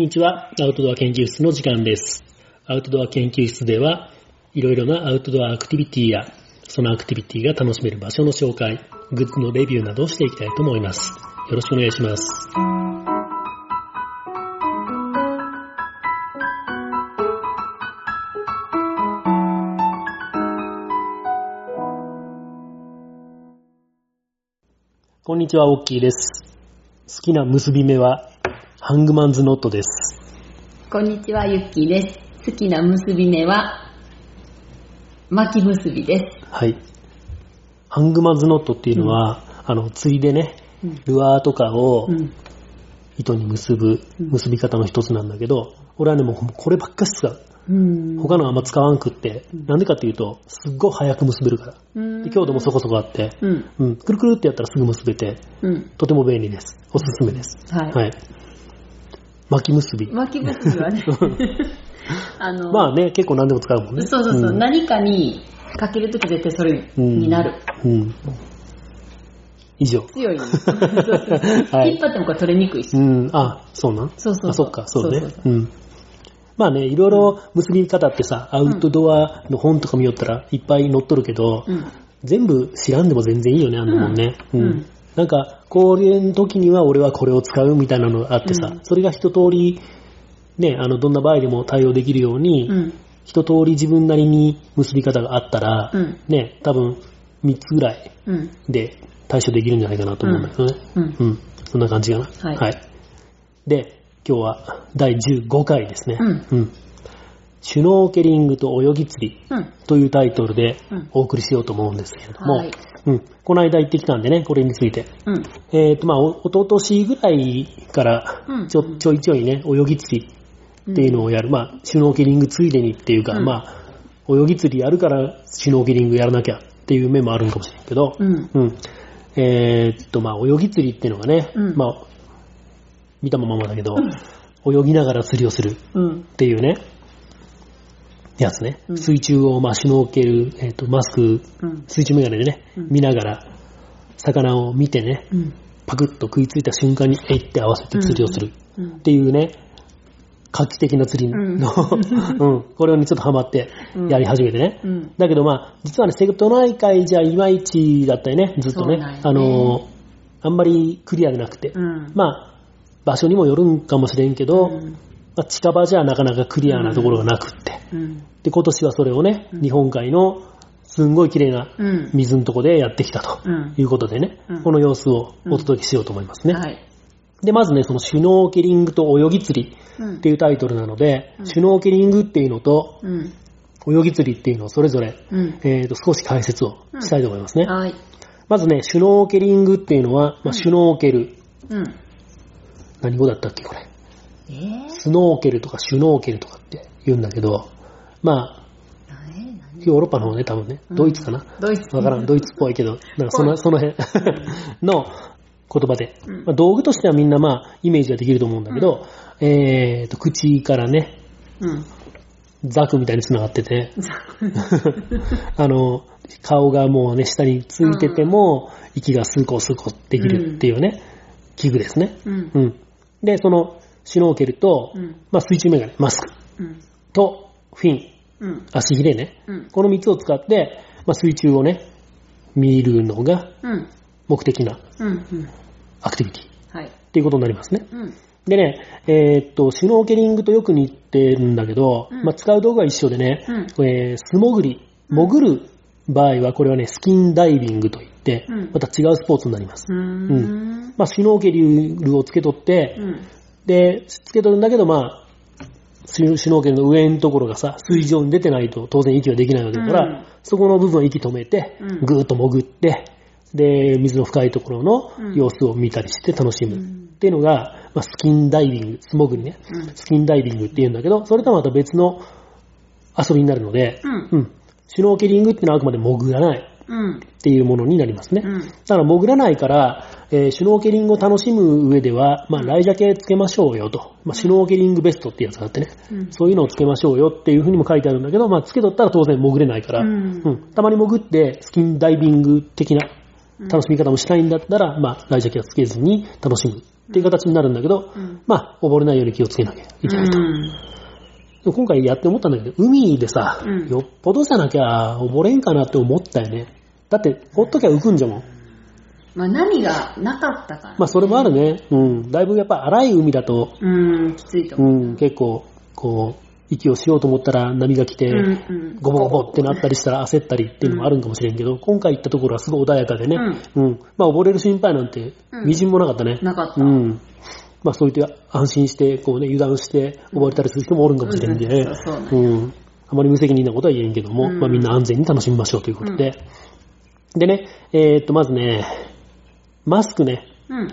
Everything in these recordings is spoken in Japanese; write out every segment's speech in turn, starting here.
こんにちは。アウトドア研究室の時間です。アウトドア研究室では、いろいろなアウトドアアクティビティや、そのアクティビティが楽しめる場所の紹介、グッズのレビューなどをしていきたいと思います。よろしくお願いします。こんにちは、オッキーです。好きな結び目は、ハングマンズノットです。こんにちは、ゆっきーです。好きな結び目は、巻き結びです。はい。ハングマンズノットっていうのは、あの、ついでね、うんルアーとかをうん。糸に結ぶ、うん結び方の一つなんだけど、俺はね、もうこればっかし使う。うん他のあんま使わんくって、うんなんでかっていうと、すっごい早く結べるから。うんで強度もそこそこあって、うん。うん、くるくるってやったらすぐ結べて、うん。とても便利です。おすすめです。はい。はい。巻き結び。巻き結びはね、あの、まあね、結構何でも使うもんね。そうそうそう、ん何かにかけるとき絶対それになる。うん。以上。強いね。そうそうはい引っ張ってもこれ取れにくいし。うん、あ、そうなん？そうそうそうあ、そっか、そうねそうそう。うん。まあね、いろいろ結び方ってさ、アウトドアの本とか見よったらいっぱい載っとるけど、うん。全部知らんでも全然いいよね、あんなもんね。うんうんなんか、これの時には俺はこれを使うみたいなのがあってさ、うんそれが一通り、ね、あの、どんな場合でも対応できるように、うん。一通り自分なりに結び方があったら、うんね、多分3つぐらいうん。で対処できるんじゃないかなと思うんだけどね。うん。うん。そんな感じかな。はいで、今日は第15回ですね。うんシュノーケリングと泳ぎ釣りうん。というタイトルでうんお送りしようと思うんですけれども、はいうん。この間行ってきたんでね、これについて。うん。えっ、と、まあ、おおととしぐらいからうんちょ、ちょいちょいね、泳ぎ釣りっていうのをやる。まあ、シュノーケリングついでにっていうか、うんまあ、泳ぎ釣りやるからシュノーケリングやらなきゃっていう面もあるんかもしれんけど、うん。うん。えーっと、まあ、泳ぎ釣りっていうのがね、うんまあ、見たままだけど、泳ぎながら釣りをするうん。っていうね、やつね。うん水中を、まあ、シュノーケル、えーっと、マスク、うん。水中メガネでね、うん見ながら、魚を見てね、うん。パクッと食いついた瞬間に、えいって合わせて釣りをするうんっていうね、画期的な釣りの、うん、これをね、ちょっとハマってやり始めてね。うん。だけどまあ、実はね、瀬戸内海じゃいまいちだったよね、ずっとね。ねあのー、あんまりクリアでなくて。うん。まあ、場所にもよるんかもしれんけど、うんまあ、近場じゃなかなかクリアなところがなくって。うん。で、今年はそれをね、うん日本海のすんごい綺麗なうん。水のとこでやってきたとうんいうことでね、うんこの様子をお届けしようと思いますね。はい。で、まずね、そのシュノーケリングと泳ぎ釣りうんっていうタイトルなので、うんシュノーケリングっていうのとうん。泳ぎ釣りっていうのをそれぞれ、うん。えー、と少し解説をしたいと思いますね。はい。まずね、シュノーケリングっていうのは、まあ、うんシュノーケル、うん。何語だったっけこれ。えー？スノーケルとかシュノーケルとかって言うんだけど、まあ、何？ヨーロッパの方ね、多分ね、うん。ドイツかな？ドイツ。わからん、ドイツっぽいけど、なんかその、その辺。の言葉で、うん。まあ、道具としてはみんなまあ、イメージはできると思うんだけど、えーと、口からね、うん。ザクみたいに繋がってて、あの、顔がもうね、下についてても、息がスーコースーコーできるっていうね、器具ですね。うん。う。ん。で、その、シュノーケルと、うんまあ、水中メガネ、マスクうん。と、フィン、うん。足ひれね。うん。この3つを使って、まあ、水中をね、見るのがうん。目的な。アクティビティはい。っていうことになりますね。うん。でね、えーっと、シュノーケリングとよく似てるんだけど、うんまあ、使う道具は一緒でね、うんえー素潜り、潜る場合はこれはね、スキンダイビングといって、うんまた違うスポーツになります。うーん。まあ、シュノーケリルをつけとって、うん。で、つけとるんだけど、まあ、シュノーケルの上のところがさ、水上に出てないと当然息はできないわけだから、うんそこの部分は息止めて、うんぐーっと潜って、で、水の深いところのうん様子を見たりして楽しむ。うんっていうのが、まあ、スキンダイビング、素潜りね、うんスキンダイビングっていうんだけど、それとはまた別の遊びになるので、うん。うん。シュノーケリングっていうのはあくまで潜らないうん。っていうものになりますね。うん。だから潜らないから、えーシュノーケリングを楽しむ上では、まあ、ライジャケつけましょうよと。まあ、シュノーケリングベストってやつがあってね。うん。そういうのをつけましょうよっていうふうにも書いてあるんだけど、まあ、つけとったら当然潜れないから、うんたまに潜ってスキンダイビング的な楽しみ方もしたいんだったら、まあ、ライジャケはつけずに楽しむっていう形になるんだけど、うんまあ、溺れないように気をつけなきゃいけないと。今回やって思ったんだけど、海でさ、うんよっぽどじゃなきゃ溺れんかなって思ったよね。だって、ほっときゃ浮くんじゃもん。まあ波がなかったから、まあ、それもあるね。うん。だいぶやっぱ荒い海だと、うん、きついとう思う。ん、結構、こう、息をしようと思ったら波が来て、ゴボゴボってなったりしたら焦ったりっていうのもあるんかもしれんけど、今回行ったところはすごい穏やかでね、うん。まあ、溺れる心配なんて、うんみじんもなかったね。なかった。うん。まあ、そういって安心して、こうね、油断して溺れたりする人もおるんかもしれんでね。うんそうん。あまり無責任なことは言えんけども、うんまあ、みんな安全に楽しみましょうということで。でね、えーっと、まずね、マスクね。うん。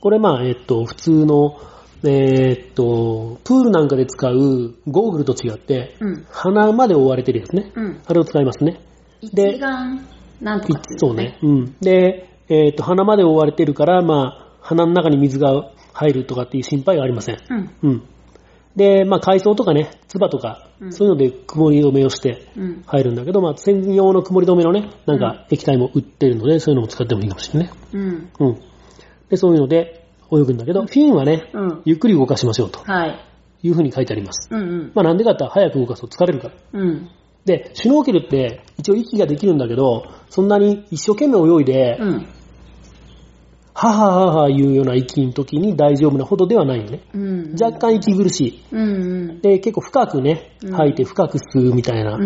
これまあ、えーっと、普通の、えーっと、プールなんかで使うゴーグルと違って、うん。鼻まで覆われてるやつね。うん。あれを使いますね。で一眼、なんとかっていそうね。。うん。で、えーっと、鼻まで覆われてるから、まあ、鼻の中に水が入るとかっていう心配はありません。うん。うん。で、まあ、海藻とかね、唾とか、うんそういうので曇り止めをしてうん。入るんだけど、まあ、専用の曇り止めのね、なんか液体も売ってるので、そういうのも使ってもいいかもしれないね。うん。うん。で、そういうので泳ぐんだけど、フィンはね、うん。ゆっくり動かしましょうとはい。いうふうに書いてあります。うんうん。まあ、なんでかって言ったら早く動かすと疲れるから。うん。で、シュノーケルって一応息ができるんだけど、そんなに一生懸命泳いで、うん。はははは言うような息の時に大丈夫なほどではないよね。うん。若干息苦しい。うんうん。で、結構深くね、吐いて深く吸うみたいな。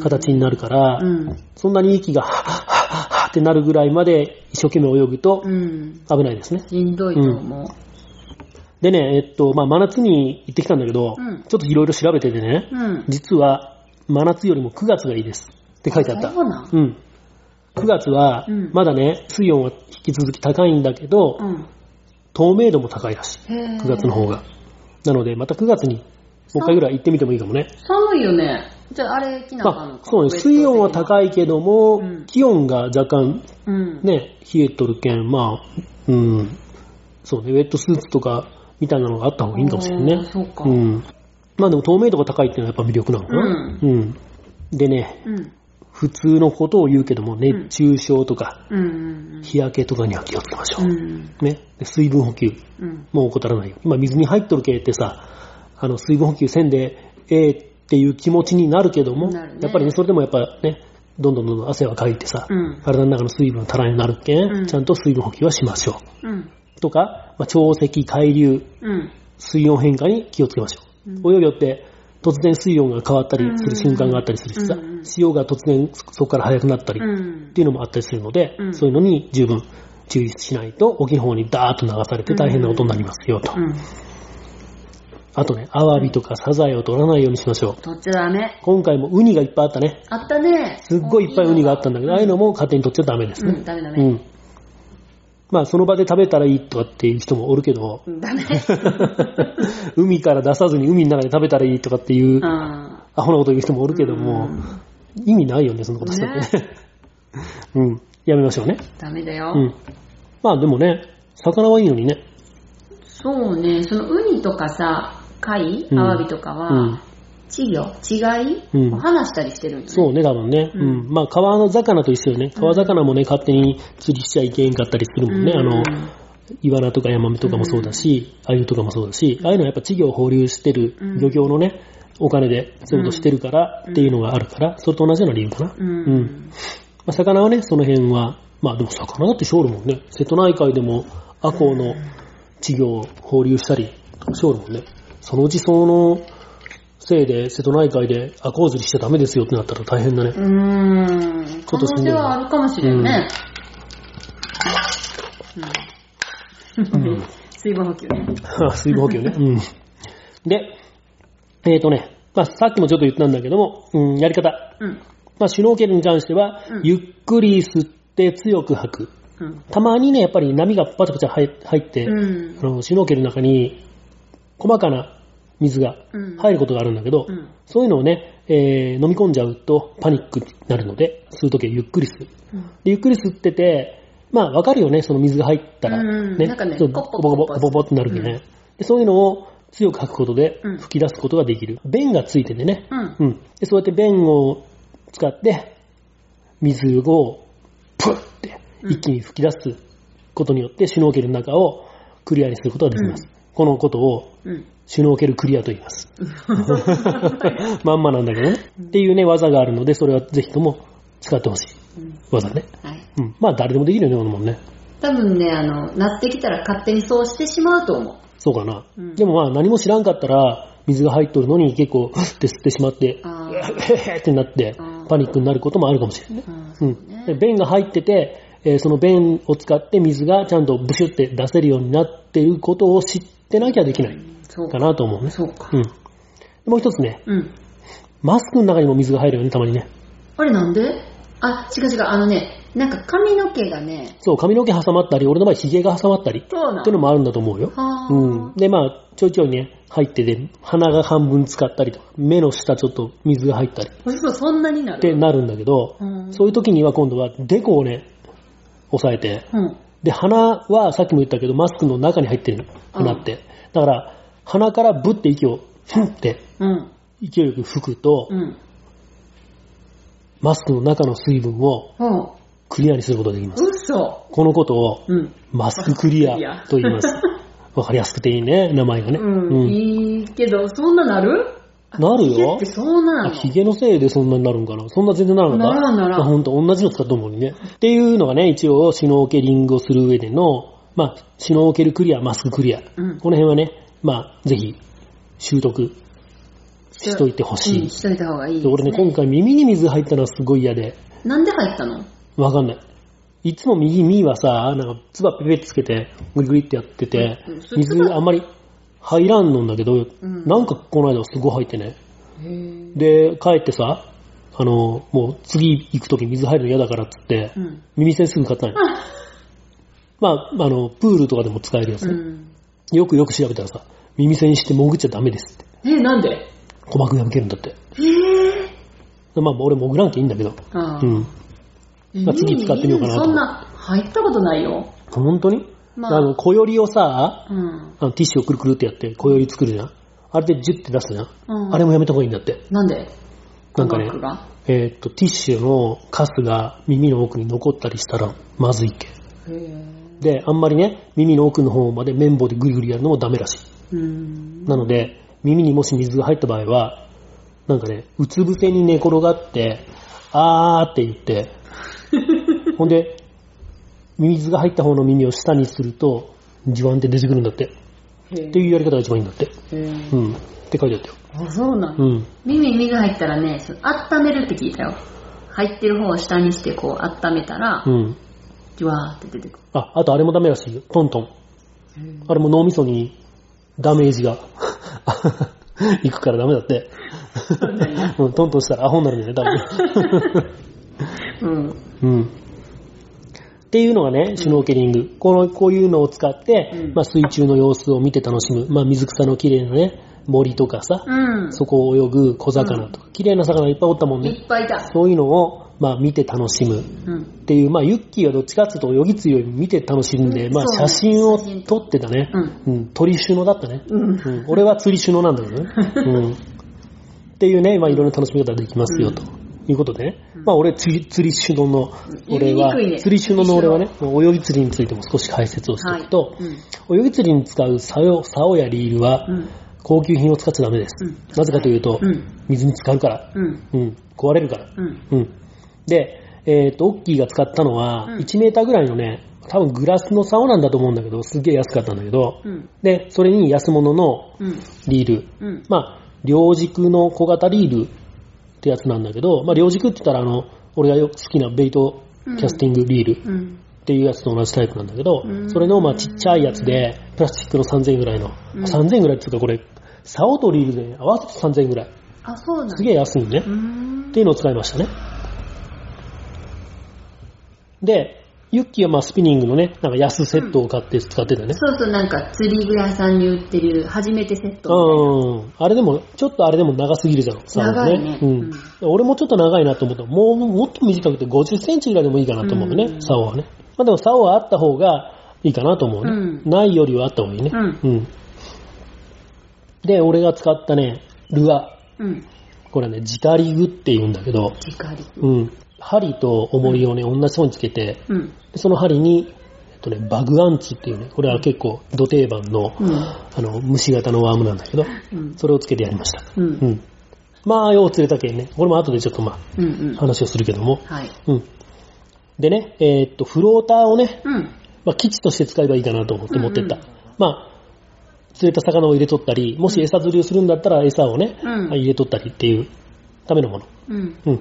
形になるから、うん。そんなに息がははははってなるぐらいまで一生懸命泳ぐと。危ないですね。しんどいと思う。でね、えっと、まあ、真夏に行ってきたんだけど、ちょっといろいろ調べててね、実は真夏よりも9月がいいですって書いてあった。そうなんうん。9月はうん、まだね、水温は引き続き高いんだけど、うん。透明度も高いらしい。へ9月の方が。なので、また9月にもう一回ぐらい行ってみてもいいかもね。寒いよね。じゃあ、あれ、着なあかんのか。まあ、そうね、水温は高い。いけども、うん気温が若干うん。ね、冷えとるけん、まあ、うん、そうね、ウェットスーツとかみたいなのがあった方がいいんかもしれんね。そうかん。まあでも透明度が高いっていうのはやっぱ魅力なのかな。うん。でね、うん。普通のことを言うけども、熱中症とか、日焼けとかには気をつけましょう。うん。ね。で水分補給、うん。もう怠らないよ。今水に入っとる系ってさ、あの、水分補給せんで、ええっていう気持ちになるけども、やっぱりね、それでもやっぱね、どんどんどんどん汗はかいてさ、うん。体の中の水分足らんようになるけん、うんちゃんと水分補給はしましょう。とか、まあ、潮汐、海流、うん。水温変化に気をつけましょう。泳ぎよって突然水温が変わったりする瞬間があったりするしさ、潮が突然そこから速くなったりっうんていうのもあったりするので、うんそういうのに十分注意しないと沖の方にダーッと流されて大変なことになりますよと。うん。あとね、アワビとかサザエを取らないようにしましょう。取っちゃダメ。今回もウニがいっぱいあったね。あったね。すっごいいっぱいウニがあったんだけど、ああいうのも勝手に取っちゃダメですね。うん、ダメダメ。うん。まあ、その場で食べたらいいとかっていう人もおるけど、うんダメ。海から出さずに海の中で食べたらいいとかっていうう、ん。アホなこと言う人もおるけども、意味ないよね、そんなことしたってね。うん。やめましょうね。ダメだよ。うん。まあでもね、魚はいいのにね。そうね、そのウニとかさ、貝うんアワビとかうんは、稚魚違い、うんを話したりしてるんだね。そうね、多分ね。ううんん。まあ、川の魚と一緒よね。川魚もね、勝手に釣りしちゃいけんかったりするもんね。うんあの、イワナとかヤマメとかもそうだし、アユとかもそうだし、ああいうのはやっぱ稚魚を放流してるうん漁業のね、お金でそういうことしてるからっていうのがあるから、それと同じような理由かな。うん。うんまあ、魚はね、その辺は、まあでも魚だってしょるもんね。瀬戸内海でもアコウの稚魚を放流したりしょるもんね。そのうちそのせいで瀬戸内海でアコウ釣りしちゃダメですよってなったら大変だね。うーん。可能性はあるかもしれんね。うん。水分補給ね。水分補給ね。うん。で、えっ、とね、まあさっきもちょっと言ったんだけども、うん、やり方。うん。まあシュノーケルに関しては、うんゆっくり吸って強く吐く。うん。たまにね、やっぱり波がパチャパチャ入入って、うんあのシュノーケルの中に細かな水がうん入ることがあるんだけど、うんそういうのをね、えー飲み込んじゃうとパニックになるので、吸うときはゆっくり吸う。うんでゆっくり吸ってて、まあわかるよね、その水が入ったら。うんね、なんかねそうコッポボコボボってなるけどね、うんで。そういうのを強く吐くことでうん吹き出すことができる。弁がついててね。うん。うん。でそうやって弁を使って、水をプッってうん一気に吹き出すことによってシュノーケルの中をクリアにすることができます。このことをうん。シュノーケルクリアと言います。まんまなんだけどね。っていうね、技があるので、それはぜひとも使ってほしいうん技ね。はい。うん。まあ誰でもできるよね、このもんね。多分ね、あの、なってきたら勝手にそうしてしまうと思う。そうかな。うんでもまあ何も知らんかったら、水が入っとるのに結構、ふって吸ってしまって、あえーへへってなってあー、パニックになることもあるかもしれないね。うんう。んねで便が入ってて、えーその便を使って水がちゃんとブシュって出せるようになっていることを知ってなきゃできないそうかなと思うね。そうか。うん。でもう一つね、うん。マスクの中にも水が入るよね、たまにね。あれなんで？あ、違う違う、あのね、なんか髪の毛がね、そう、髪の毛挟まったり、俺の場合髭が挟まったり、そうなんっていうのもあるんだと思うよ。うん。で、まあ、ちょいちょいね、入ってて、鼻が半分使ったりとか、目の下ちょっと水が入ったりっ嘘そんなになる？てなるんだけど、うんそういう時には今度はデコをね、押さえて、うん。で、鼻はさっきも言ったけど、マスクの中に入ってるの、鼻って。だから、鼻からブって息を、ふんってうん。勢いよく吹くと、うん。マスクの中の水分をうん。クリアにすることができます。嘘。このことを、うん。マスククリアと言います。わかりやすくていいね、名前がね。うん。いいけど、そんななる？なるよ髭ってそんなの？ヒゲのせいでそんなになるんかなそんな全然ならなかならんならんあほんと、同じの使ったもんね。っていうのがね、一応、シュノーケリングをする上での、まあ、シュノーケルクリア、マスククリア。うんこの辺はね、まあ、ぜひ、習得しといてほしい。うんしといた方がいいね。で俺ね、今回耳に水入ったのはすごい嫌で、なんで入ったの？わかんない。いつも右耳はさ、なんか、つばペペってつけて、グリグリってやってて水あんまり入らんのんだけど、うんなんかこの間すごい入ってね。で、帰ってさ、あの、もう次行くとき水入るの嫌だからっつって、うん。耳栓すぐ買ったんよ。まあ、あの、プールとかでも使えるやつね、うん。よくよく調べたらさ、耳栓して潜っちゃダメですって。え、なんで？鼓膜が抜けるんだって。へぇまあ、俺潜らんけいいんだけど。うん。まあ次使ってみようかなとそんな、入ったことないよ。本当に、まああ、の、小よりをさ、うん。あのティッシュをくるくるってやって小より作るじゃん。あれでジュッて出すじゃん。うんあれもやめた方がいいんだって。なんで？なんかねえーっと、ティッシュのカスが耳の奥に残ったりしたらまずいっけ。で、あんまりね、耳の奥の方まで綿棒でグリグリやるのもダメらしい。うん。なので、耳にもし水が入った場合は、なんかね、うつ伏せに寝転がって、あーって言って、ほんで、水が入った方の耳を下にすると、じわんって出てくるんだって。っていうやり方が一番いいんだって。うん。って書いてあったよ。あ、そうなのうん。耳に水入ったらね、そ温めるって聞いたよ。入ってる方を下にしてこう温めたらう、ん。じわーって出てくる。あ、あとあれもダメらしいよ。トントン。あれも脳みそにダメージが いくからダメだって。うん、トントンしたらアホになるんだよね、多分。うん。うん。っていうのがね、シュノーケリング。この、こういうのを使って、うんまあ水中の様子を見て楽しむ。まあ水草の綺麗なね、森とかさ、うん。そこを泳ぐ小魚とか、綺麗な魚いっぱいおったもんいね。っぱいだ。そういうのを、まあ見て楽しむ。うん。っていう、まあユッキーはどっちかっていうと泳ぎ釣りより見て楽しんで、まあ写真を撮ってたね。うんうん。鳥シュノだったね。うん。うん。俺は釣りシュノなんだけどね。うん。っていうね、まあいろんな楽しみ方ができますよ、ということでね。まあ俺釣り、釣りシュノの、俺は、釣りシュノの俺はね、泳ぎ釣りについても少し解説をしておくと、泳ぎ釣りに使う竿竿やリールはうん。高級品を使っちゃダメです。うんなぜかというと、うん。水に浸かるから、うん。うん、壊れるから。うん。うん。で、えっ、と、オッキーが使ったのは、うん1メーターぐらいのね、多分グラスの竿なんだと思うんだけど、すげえ安かったんだけど、うん。で、それに安物のうん。リール、うん。まあ、両軸の小型リールってやつなんだけど、まあ、両軸って言ったら、あの、俺がよく好きなベイトキャスティングリールうん。っていうやつと同じタイプなんだけど、うんそれの、まあ、ちっちゃいやつで、プラスチックの3000円ぐらいの、うん3000円ぐらいっていうか、これ、竿とリールで合わせて3000円ぐらい。あ、そうなんだ。すげえ安いね。っていうのを使いましたね。で、ユッキーはまあスピニングのね、なんか安セットを買って使ってたね。そうそう、なんか釣り具屋さんに売ってる初めてセット。うん。あれでも、ちょっとあれでも長すぎるじゃん。長いねうん。俺もちょっと長いなと思った。もう、もっと短くて50センチぐらいでもいいかなと思うね、うん竿はね。まあでも竿はあった方がいいかなと思うね。うんないよりはあった方がいいね。うんうん。で、俺が使ったね、ルアー。うん。これはね、ジカリグって言うんだけど、光。うん。針と重りをね、同じそうにつけて、うん。でその針に、えっとね、バグアンチっていうね、これは結構、土定番の、うん。あの、虫型のワームなんだけど、うん。それをつけてやりました。うん。うん。まあ、よう釣れたけんね。これも後でちょっとまうん。うんあ、。話をするけども。はい。うん。でね、えーっと、フローターをね、うん。まあ、基地として使えばいいかなと思って持ってった。うんまあ、釣れた魚を入れとったり、もし餌釣りをするんだったら餌をね、うん入れとったりっていうためのもの。うん。うん。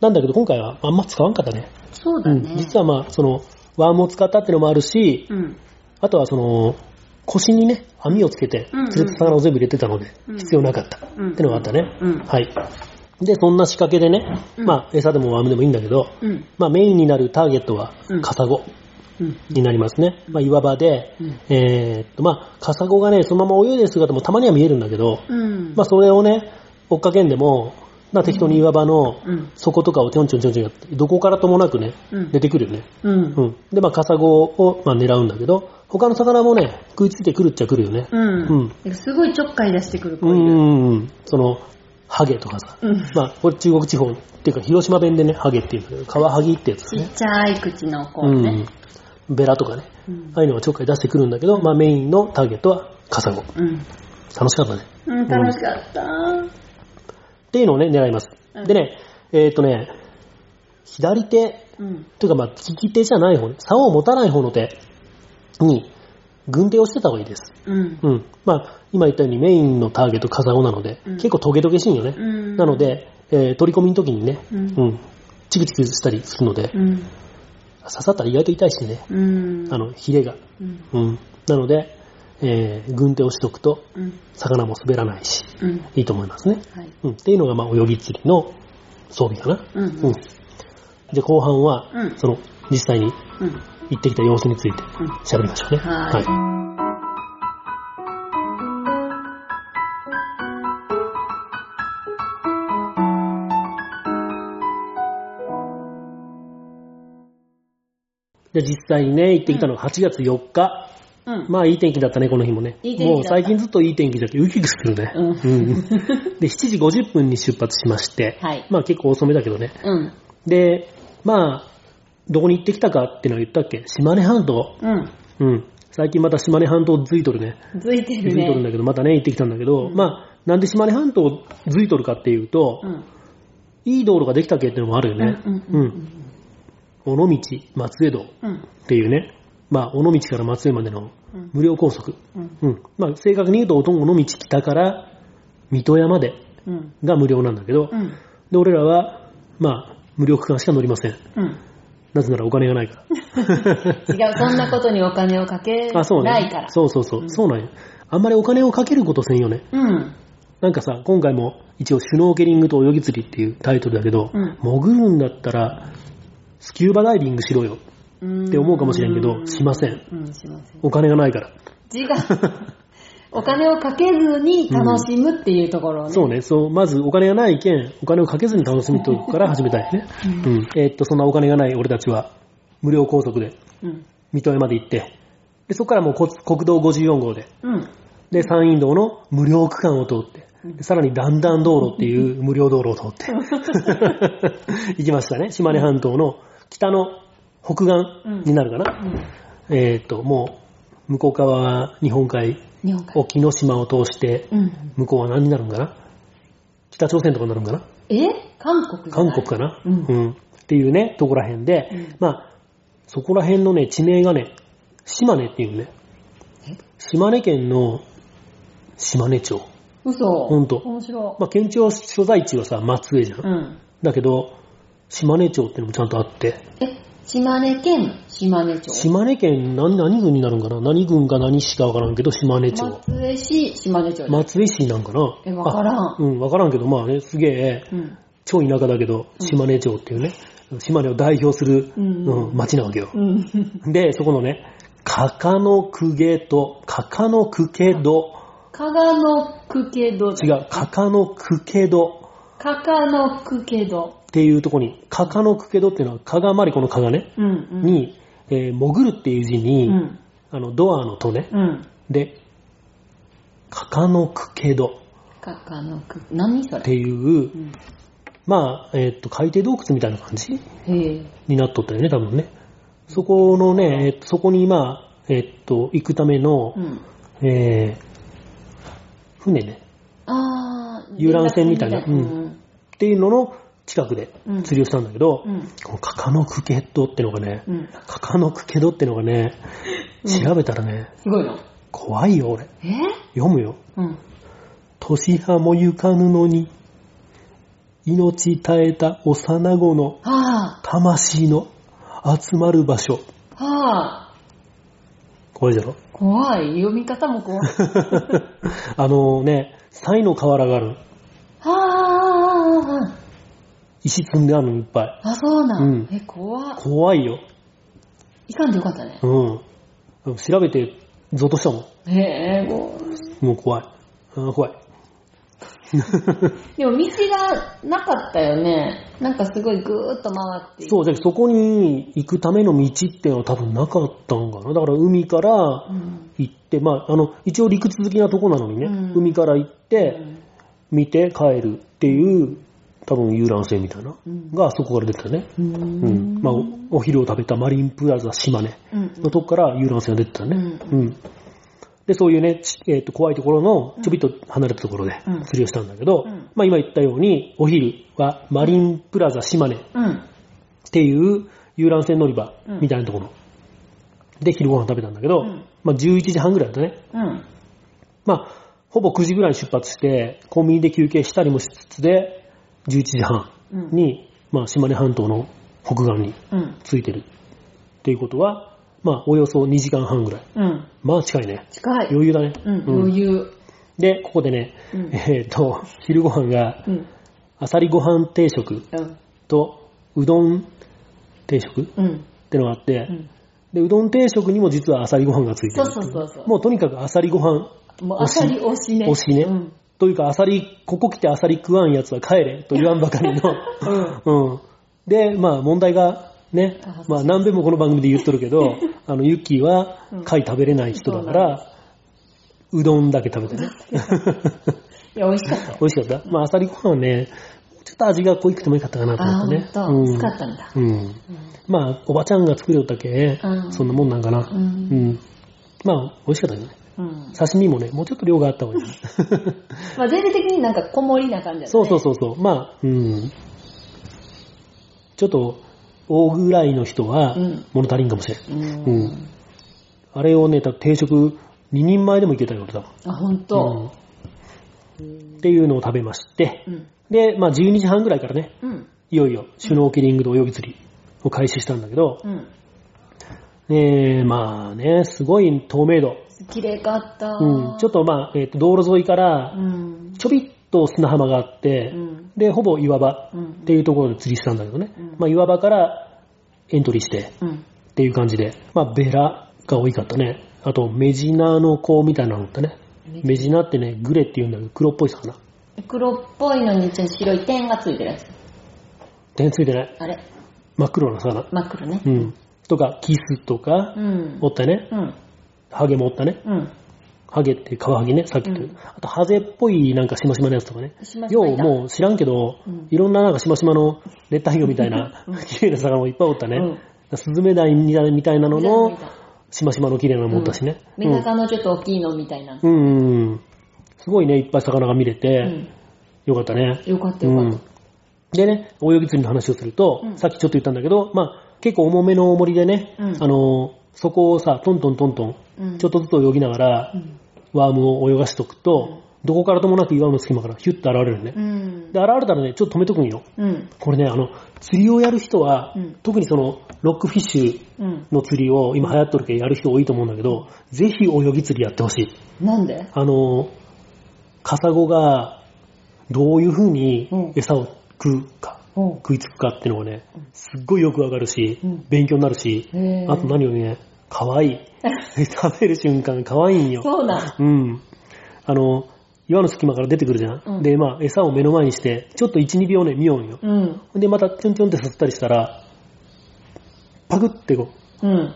なんだけど今回はあんま使わんかったね。うん。そうだね。実はまあ、その、ワームを使ったってのもあるし、うん。あとはその、腰にね、網をつけてうんうん、釣れた魚を全部入れてたので、うん必要なかった。うんってのがあったね。うんはい。で、そんな仕掛けでね、うんまあ、餌でもワームでもいいんだけど、うん。まあ、メインになるターゲットはうん、カサゴうん。になりますね。まあ、岩場で、うんえーっと、まあ、カサゴがね、そのまま泳いでる姿もたまには見えるんだけど、うん。まあ、それをね、追っかけんでも、まあ、適当に岩場のうん。底とかをちょんちょんちょんちょんやって、どこからともなくね、うん出てくるよね。うん。うん。で、まあ、カサゴを、まあ、狙うんだけど、他の魚もね、食いついてくるっちゃくるよね。うん。すごいちょっかい出してくる子ういる。ん。その、ハゲとかさ。うん。まあ、これ中国地方っていうか、広島弁でね、ハゲっていうんだけど、カワハギってやつちっね。ちゃい口の子うね。ん。ベラとかね。うんああいうのがちょっかい出してくるんだけど、まあメインのターゲットはカサゴ。うん。楽しかったね。うん、楽しかった。っていうのをね、狙います。うんでね、えっ、とね、左手、うん。というかまあ利き手じゃない方ね、竿を持たない方の手に、軍手をしてた方がいいです。うん。うん。まあ、今言ったようにメインのターゲットカサゴなので、うん結構トゲトゲしいんよね。うん。なの、で、えー取り込みの時にね、うんうん、チクチクしたりするので、うん。刺さったら意外と痛いしね、うん。あの、ヒレが。うん。うん。なので、えー軍手をしとくと、うん。魚も滑らないし、うん。いいと思いますね。はい。うん。っていうのが、まあ、泳ぎ釣りの装備かな。うん。うん。で、後半は、うんその、実際にうん。行ってきた様子についてうん喋りましょうね。はいで、実際にね、行ってきたのが8月4日。うん。まあ、いい天気だったね、この日もね。いいもう最近ずっといい天気だけど、ウキウキするね。うんうんで、7時50分に出発しまして、はいまあ結構遅めだけどね。うん。で、まあ、どこに行ってきたかっていうのは言ったっけ？島根半島。うん。うん。最近また島根半島づいとるね。ついてるづいとるんね。だけど、またね、行ってきたんだけど、まあ、なんで島根半島づいとるかっていうと、うん。いい道路ができたっけっていうのもあるよね。うんうんうん尾道、松江道うん。っていうね、まあ、尾道から松江までのうん無料高速。うん。うん。まあ、正確に言うと、尾道北から水戸山でうん。が無料なんだけど、うん。で、俺らは、まあ、無料区間しか乗りません。うん。なぜならお金がないから。違う、そんなことにお金をかけ。ないから。そうそうそう。うんそうなんよ。あんまりお金をかけることせんよね。うん。なんかさ、今回も一応シュノーケリングと泳ぎ釣りっていうタイトルだけど、うん潜るんだったら、スキューバダイビングしろよ。って思うかもしれんけどしませんうん、しません。お金がないから。違う。お金をかけずに楽しむっていうところをね。そうね、そう、まずお金がないけん、お金をかけずに楽しむとこから始めたいね。ううん。えーっと、そんなお金がない俺たちは、無料高速で、うん。水戸山まで行って、で、そこからもう国国道54号で、うん。で、山陰道の無料区間を通って、でさらに段々道路っていう無料道路を通って、行きましたね。島根半島の北の北岸になるかな？えーっと、もう、向こう側は日本海、日本海。沖ノ島を通して、うん。向こうは何になるんかな？北朝鮮とかになるんかな？え？韓国韓国かな、うんっていうね、とこら辺で、うんまあ、そこら辺のね、地名がね、島根っていうねえ、島根県の島根町。嘘。ほんと面白まあ、県庁所在地はさ、松江じゃん。い。うん。だけど、島根町っていうのもちゃんとあって、え、島根県島根町。島根県何何郡になるんかな？何郡か何市かわからんけど、島根町。松江市島根町。松江市なんかな？えわからんあうん、わからんけど、まあね、すげえ、うん。超田舎だけど、島根町っていうね、島根を代表する、うんうん町なわけよ。うん。で、そこのね、かかのくげと、かかのくけど、加賀のくけど。違う、かかのくけど加賀のくけど。っていうとこに、かかのくけどっていうのは、かがまりこのかがね、うんうん。に、えー潜るっていう字に、うん。あの、ドアのとね、うん。で、かかのくけど加賀のく、何それ？っていううん。まあ、えっと、海底洞窟みたいな感じ。になっとったよね、多分ね。そこのね、えっと、そこにまあ、えっと、行くためのう、ん。えー、船ね。遊覧船みたいなうん。っていうのの近くでうん釣りをしたんだけど、うん。このカカノクケットってのがね、うん。カカノクケドってのがね、うん調べたらね、すごいの？怖いよ、俺。え？読むよ。うん。年派もゆかぬのに、命絶えた幼子のは魂の集まる場所。あ。はあ。怖いだろ？怖い。読み方も怖い。あのね、サイの河原がある。はあ。石積んであるのいっぱい。あ、そうなん。うんえ、怖っ。怖いよ。いかんでよかったね。うん。調べて、ゾッとしたもへえ、もう。ん。もう怖い。あ怖い。でも道がなかったよね。なんかすごいぐーっと回ってそう、で、そこに行くための道っていうのは多分なかったんかな。だから海からうん。行って、まあ、あの、一応陸続きなとこなのにね、うん海から行っうて、ん見て帰るっていう、多分遊覧船みたいな、うんがそこから出てたね。ううん。まあ、おお昼を食べたマリンプラザ島根うんのとこから遊覧船が出てたね。ううん。で、そういうね、ちえっ、と、怖いところの、ちょびっと離れたところでうん釣りをしたんだけど、うんまあ今言ったように、お昼はマリンプラザ島根っうん。ていう遊覧船乗り場うんみたいなところで昼ご飯食べたんだけど、うんまあ11時半ぐらいだったね。うん。まあ、ほぼ9時ぐらいに出発して、コンビニで休憩したりもしつつで、11時半うん。に、まあ島根半島の北岸にうん。着いてるっていうことは、まあおよそ2時間半ぐらい。うん。まあ近いね。近い。余裕だね。うん。うん余裕。で、ここでね、うんえっ、と、昼ご飯が、うん。あさりご飯定食うん。と、うどん定食っうん。てのがあって、うん。で、うどん定食にも実はあさりご飯がついてる。そうそうそうそうもうとにかくあさりご飯もうあさり推しね。推しねうん。というか、あさり、ここ来てあさり食わんやつは帰れと言わんばかりの、うん。で、まあ問題がねあ、まあ何べんもこの番組で言っとるけど、あの、ユッキーは貝食べれない人だから、うどんだけ食べてね。いや、美味しかったよ。美味しかった。まあ、あさりご飯はね、ちょっと味が濃いくてもよかったかなと思ってね。ほんと。うん使ったんだ。うん。まあ、おばちゃんが作りよったけ、うんそんなもんなんかな。ううんん。まあ、美味しかったけどね。うん。刺身もね、もうちょっと量があった方がいい。まあ全体的になんか小盛りな感じだったそうね。そうそうそう。まあ、うん。ちょっと、大ぐらいの人はうん、物足りんかもしれん。う。うんん。あれをね、定食2人前でもいけたよ、俺多分。あ、ほんと。うんっていうのを食べまして、うん。で、まあ12時半ぐらいからね、うん。いよいよシュノーケリングと泳ぎ釣りを開始したんだけど、うん。えー、まあね、すごい透明度。綺麗かった。うん、ちょっとまあ、えっ、と、道路沿いからう、ん。ちょびっと砂浜があって、うん。で、ほぼ岩場うんっていうところで釣りしたんだけどね。うんまあ、岩場からエントリーしてうん。っていう感じで、まあ、ベラが多かったね。あと、メジナの子みたいなのだったね。メジナってね、グレって言うんだけど、黒っぽい魚。黒っぽいのにちょっと白い点がついてるやつ。点ついてない。あれ？真っ黒な魚。真っ黒ねう。ん。とか、キスとかう、ん。おったね。うん。ハゲもおったね。うん。ハゲってカワハギね、さっき言ったうんあと、ハゼっぽいなんかしましまのやつとかね。ようしましまいたもう知らんけど、うんいろんななんかしましまの熱帯魚みたいなうん、綺麗な魚もいっぱいおったね。うんスズメダイみたいなののしましまの綺麗なのもおったしね。メダカのちょっと大きいのみたいな。うん。うんうん。すごいね、いっぱい魚が見れて、うん。よかったね。よかったうんよかっ。でね、泳ぎ釣りの話をすると、うんさっきちょっと言ったんだけど、まあ、結構重めの重りでね、うんあの、そこをさ、トントントントン、ちょっとずつ泳ぎながら、うん。ワームを泳がしとくと、どこからともなく岩の隙間からヒュッと現れるね。うん。で、現れたらね、ちょっと止めとくんよ。うん。これね、あの、釣りをやる人は、うん特にその、ロックフィッシュうん。の釣りを今流行っとるけどやる人多いと思うんだけど、ぜひ泳ぎ釣りやってほしい。なんで？あの、カサゴがどういう風にうん餌を食うか、うん。食いつくかっていうのがね、すっごいよくわかるし、うん勉強になるし、あと何よりね、可愛い。食べる瞬間可愛いんよ。そうなん。うん。あの、岩の隙間から出てくるじゃん。うんで、まあ、餌を目の前にして、ちょっと1、2秒ね、見ようんよ。うん。で、また、ちょんちょんってさせたりしたら、パクってこう、うん。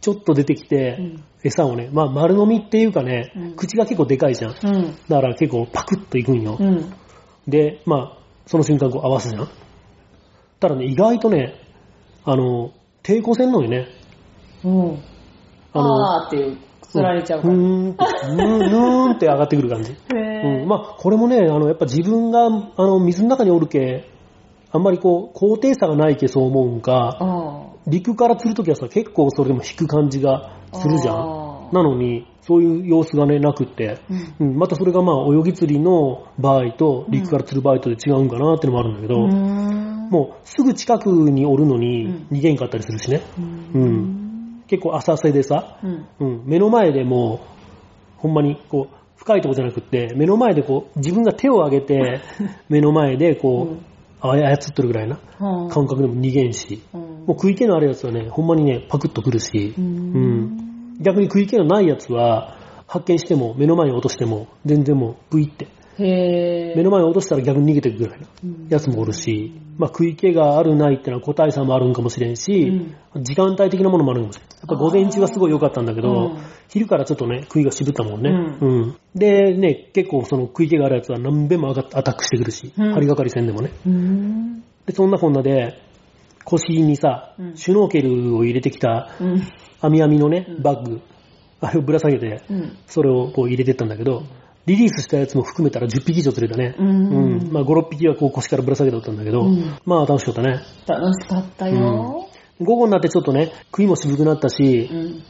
ちょっと出てきて、うん餌をね、まあ、丸飲みっていうかね、うん口が結構でかいじゃん。うん。だから結構パクッといくんよ。うん。で、まあ、その瞬間こう合わすじゃん。ただね、意外とね、あの、抵抗せんのにね、うん。あのあーっていう、釣られちゃうから。ふーんって、ぬーぬーんって上がってくる感じ。へうん、ーまあ、これもね、あの、やっぱ自分が、あの、水の中におるけ、あんまりこう、高低差がないけそう思うんか、あ陸から釣るときはさ、結構それでも引く感じがーするじゃん。なのに、そういう様子がね、なくって、うん。うん、またそれがまあ、泳ぎ釣りの場合と、陸から釣る場合とで違うんかなってのもあるんだけど、うーん。もう、すぐ近くにおるのにうん、逃げんかったりするしね。ううん。ん。結構浅瀬でさ、うん。うん、目の前でもう、ほんまに、こう、深いとこじゃなくって、目の前でこう、自分が手を上げて、目の前でこう、操ってるぐらいなはあ感覚でも逃げんし、うん。もう食い気のあるやつはね、ほんまにね、パクッとくるし、ううんん。逆に食い気のないやつは、発見しても、目の前に落としても、全然もう、ブイって、目の前に落としたら逆に逃げていくぐらいなやつもおるし、まあ食い気があるないってのは個体差もあるんかもしれんし、時間帯的なものもあるかもしれん。やっぱ午前中はすごい良かったんだけど、うん昼からちょっとね、食いが渋ったもんね。ううん。で、ね、結構その食い気があるやつは何べんもアタックしてくるし、うん張りがかりせんでもね。うん。で、そんなこんなで、腰にさ、うんシュノーケルを入れてきたうん。網網のねう、んバッグ、あれをぶら下げて、うん。それをこう入れてったんだけど、リリースしたやつも含めたら10匹以上釣れたね。うんうんまあ5、6匹はこう腰からぶら下げておったんだけど、うんまあ楽しかったね。楽しかったよ。午後になってちょっとね、食いも渋くなったし、うん。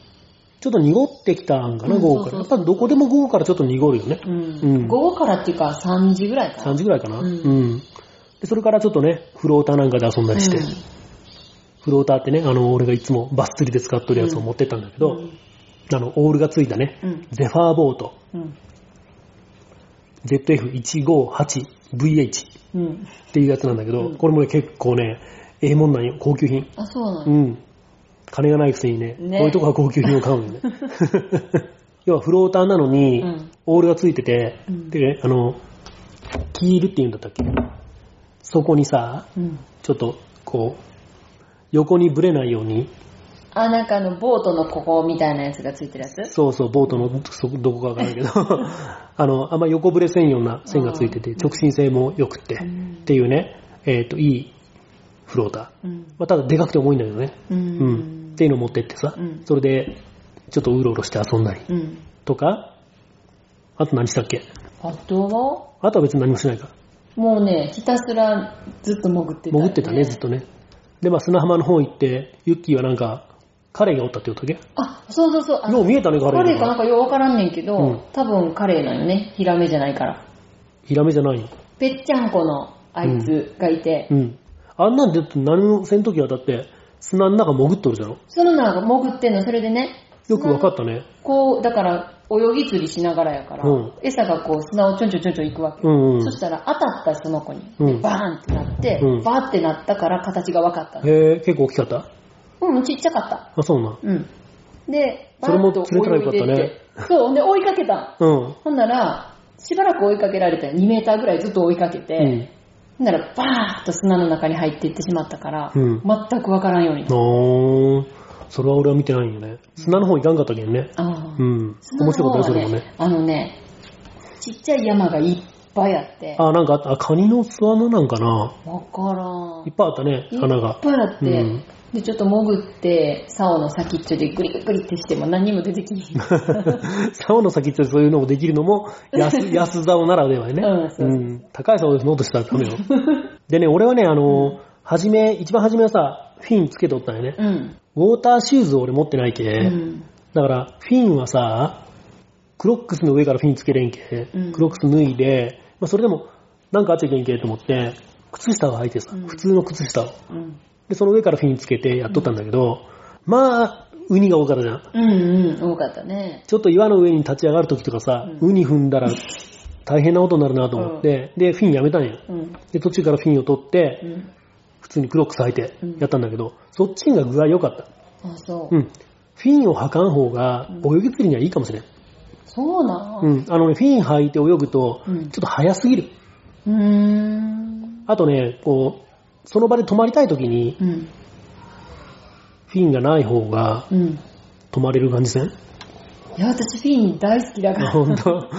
ちょっと濁ってきたんかな、うん午後から。やっそうそうぱどこでも午後からちょっと濁るよね。うんうん午後からっていうか3時ぐらいかな。3時ぐらいかな。ううんん。で、それからちょっとね、フローターなんかで遊んだりして、フローターってね、あの、俺がいつもバス釣りで使っとるやつを持ってったんだけど、うんあの、オールがついたね、うん。ゼファーボート、うん。ZF158VH うん。っていうやつなんだけど、うんこれもね、結構ね、ええもんなんよ、高級品。あ、そうなのうん。金がないくせにね、ねこういうとこは高級品を買うんよね。要はフローターなのに、うんオールがついてて、うんでね、あの、キールって言うんだったっけ？そこにさ、うん。ちょっと、こう、横にブレないように、あ、なんかあの、ボートのここみたいなやつがついてるやつ？そうそう、ボートのそどこかわからないけど、あの、あんま横ブレせんような線がついてて、うん。直進性も良くって、うん。っていうね、えっ、と、いいフローター。うん。まあ、ただでかくて重いんだけどね。ううん。っていうのを持ってってさ、うん。それで、ちょっとうろうろして遊んだり。うん。とか、あと何したっけ？あとは？あとは別に何もしないか。ら。もうね、ひたすらずっと潜ってた、潜ってたね、ずっとね。で、まあ砂浜の方行って、ユッキーはなんか、彼がおったって言ったっけ？あ、そうそうそう。よう見えたね、彼カレーかなんが。かようわからんねんけど、うん多分カレーなんよね。ヒラメじゃないから。ヒラメじゃないよ。ぺっちゃんこのあいつがいて、うん。あんなんで何もせんときはだって、砂の中潜っとるじゃろ？その中潜ってんの、それでね、よくわかったね。こう、だから泳ぎ釣りしながらやから、うん餌がこう砂をちょんちょんちょんちょん行くわけ。うんうんそ。したら当たったその子に、うんでバーンってなって、うんバーってなったから形が分かったの。へえ、結構大きかった？うん、ちっちゃかった。あ、そうな。うん。で、それもバーッと釣れたらよかったねそう、で追いかけた。うん。ほんなら、しばらく追いかけられたよ。2メーターぐらいずっと追いかけて、うん。ほんならバーッと砂の中に入っていってしまったから、うん全くわからんように。おー。それは俺は見てないんよね。砂の方行かんかったけんね。ああうん。面白かった方はね、それもね。あのね、ちっちゃい山がいっぱいあって、あ、なんかあった。あ、カニの巣穴なんかな。わからん。いっぱいあったね、花がいっ。ぱいあって、うんで、ちょっと潜って、竿の先っちょでグリグリってしても何にも出てきひん。竿の先っちょでそういうのもできるのも、安、安竿ならではやね。うんそううん。高い竿で乗としたらダメよ。でね、俺はね、あの、はじめ、一番初めはさ、フィンつけとったんよね。うん。ウォーターシューズを俺持ってないけ。うん。だから、フィンはさ、クロックスの上からフィンつけれんけ。うんクロックス脱いで、まあ、それでも、なんかあっちゃいけんけと思って、靴下を履いてさ、うん普通の靴下を。うん。で、その上からフィンつけてやっとったんだけど、まあ、ウニが多かったじゃん。うんうん、多かったね。ちょっと岩の上に立ち上がるときとかさ、うんウニ踏んだら大変なことになるなと思って、で、フィンやめたんよ。うん。で、途中からフィンを取って、うん。普通にクロックス履いてうんやったんだけど、そっちが具合良かった。あ、そう。うん。フィンを履かん方が泳ぎ釣りにはいいかもしれん。そうなうんん。あのね、フィン履いて泳ぐと、ちょうんっと早すぎる。うーん。あとね、こう、その場で止まりたいときに、うん。フィンがない方がうん。止まれる感じせん？いや、私フィン大好きだから。本当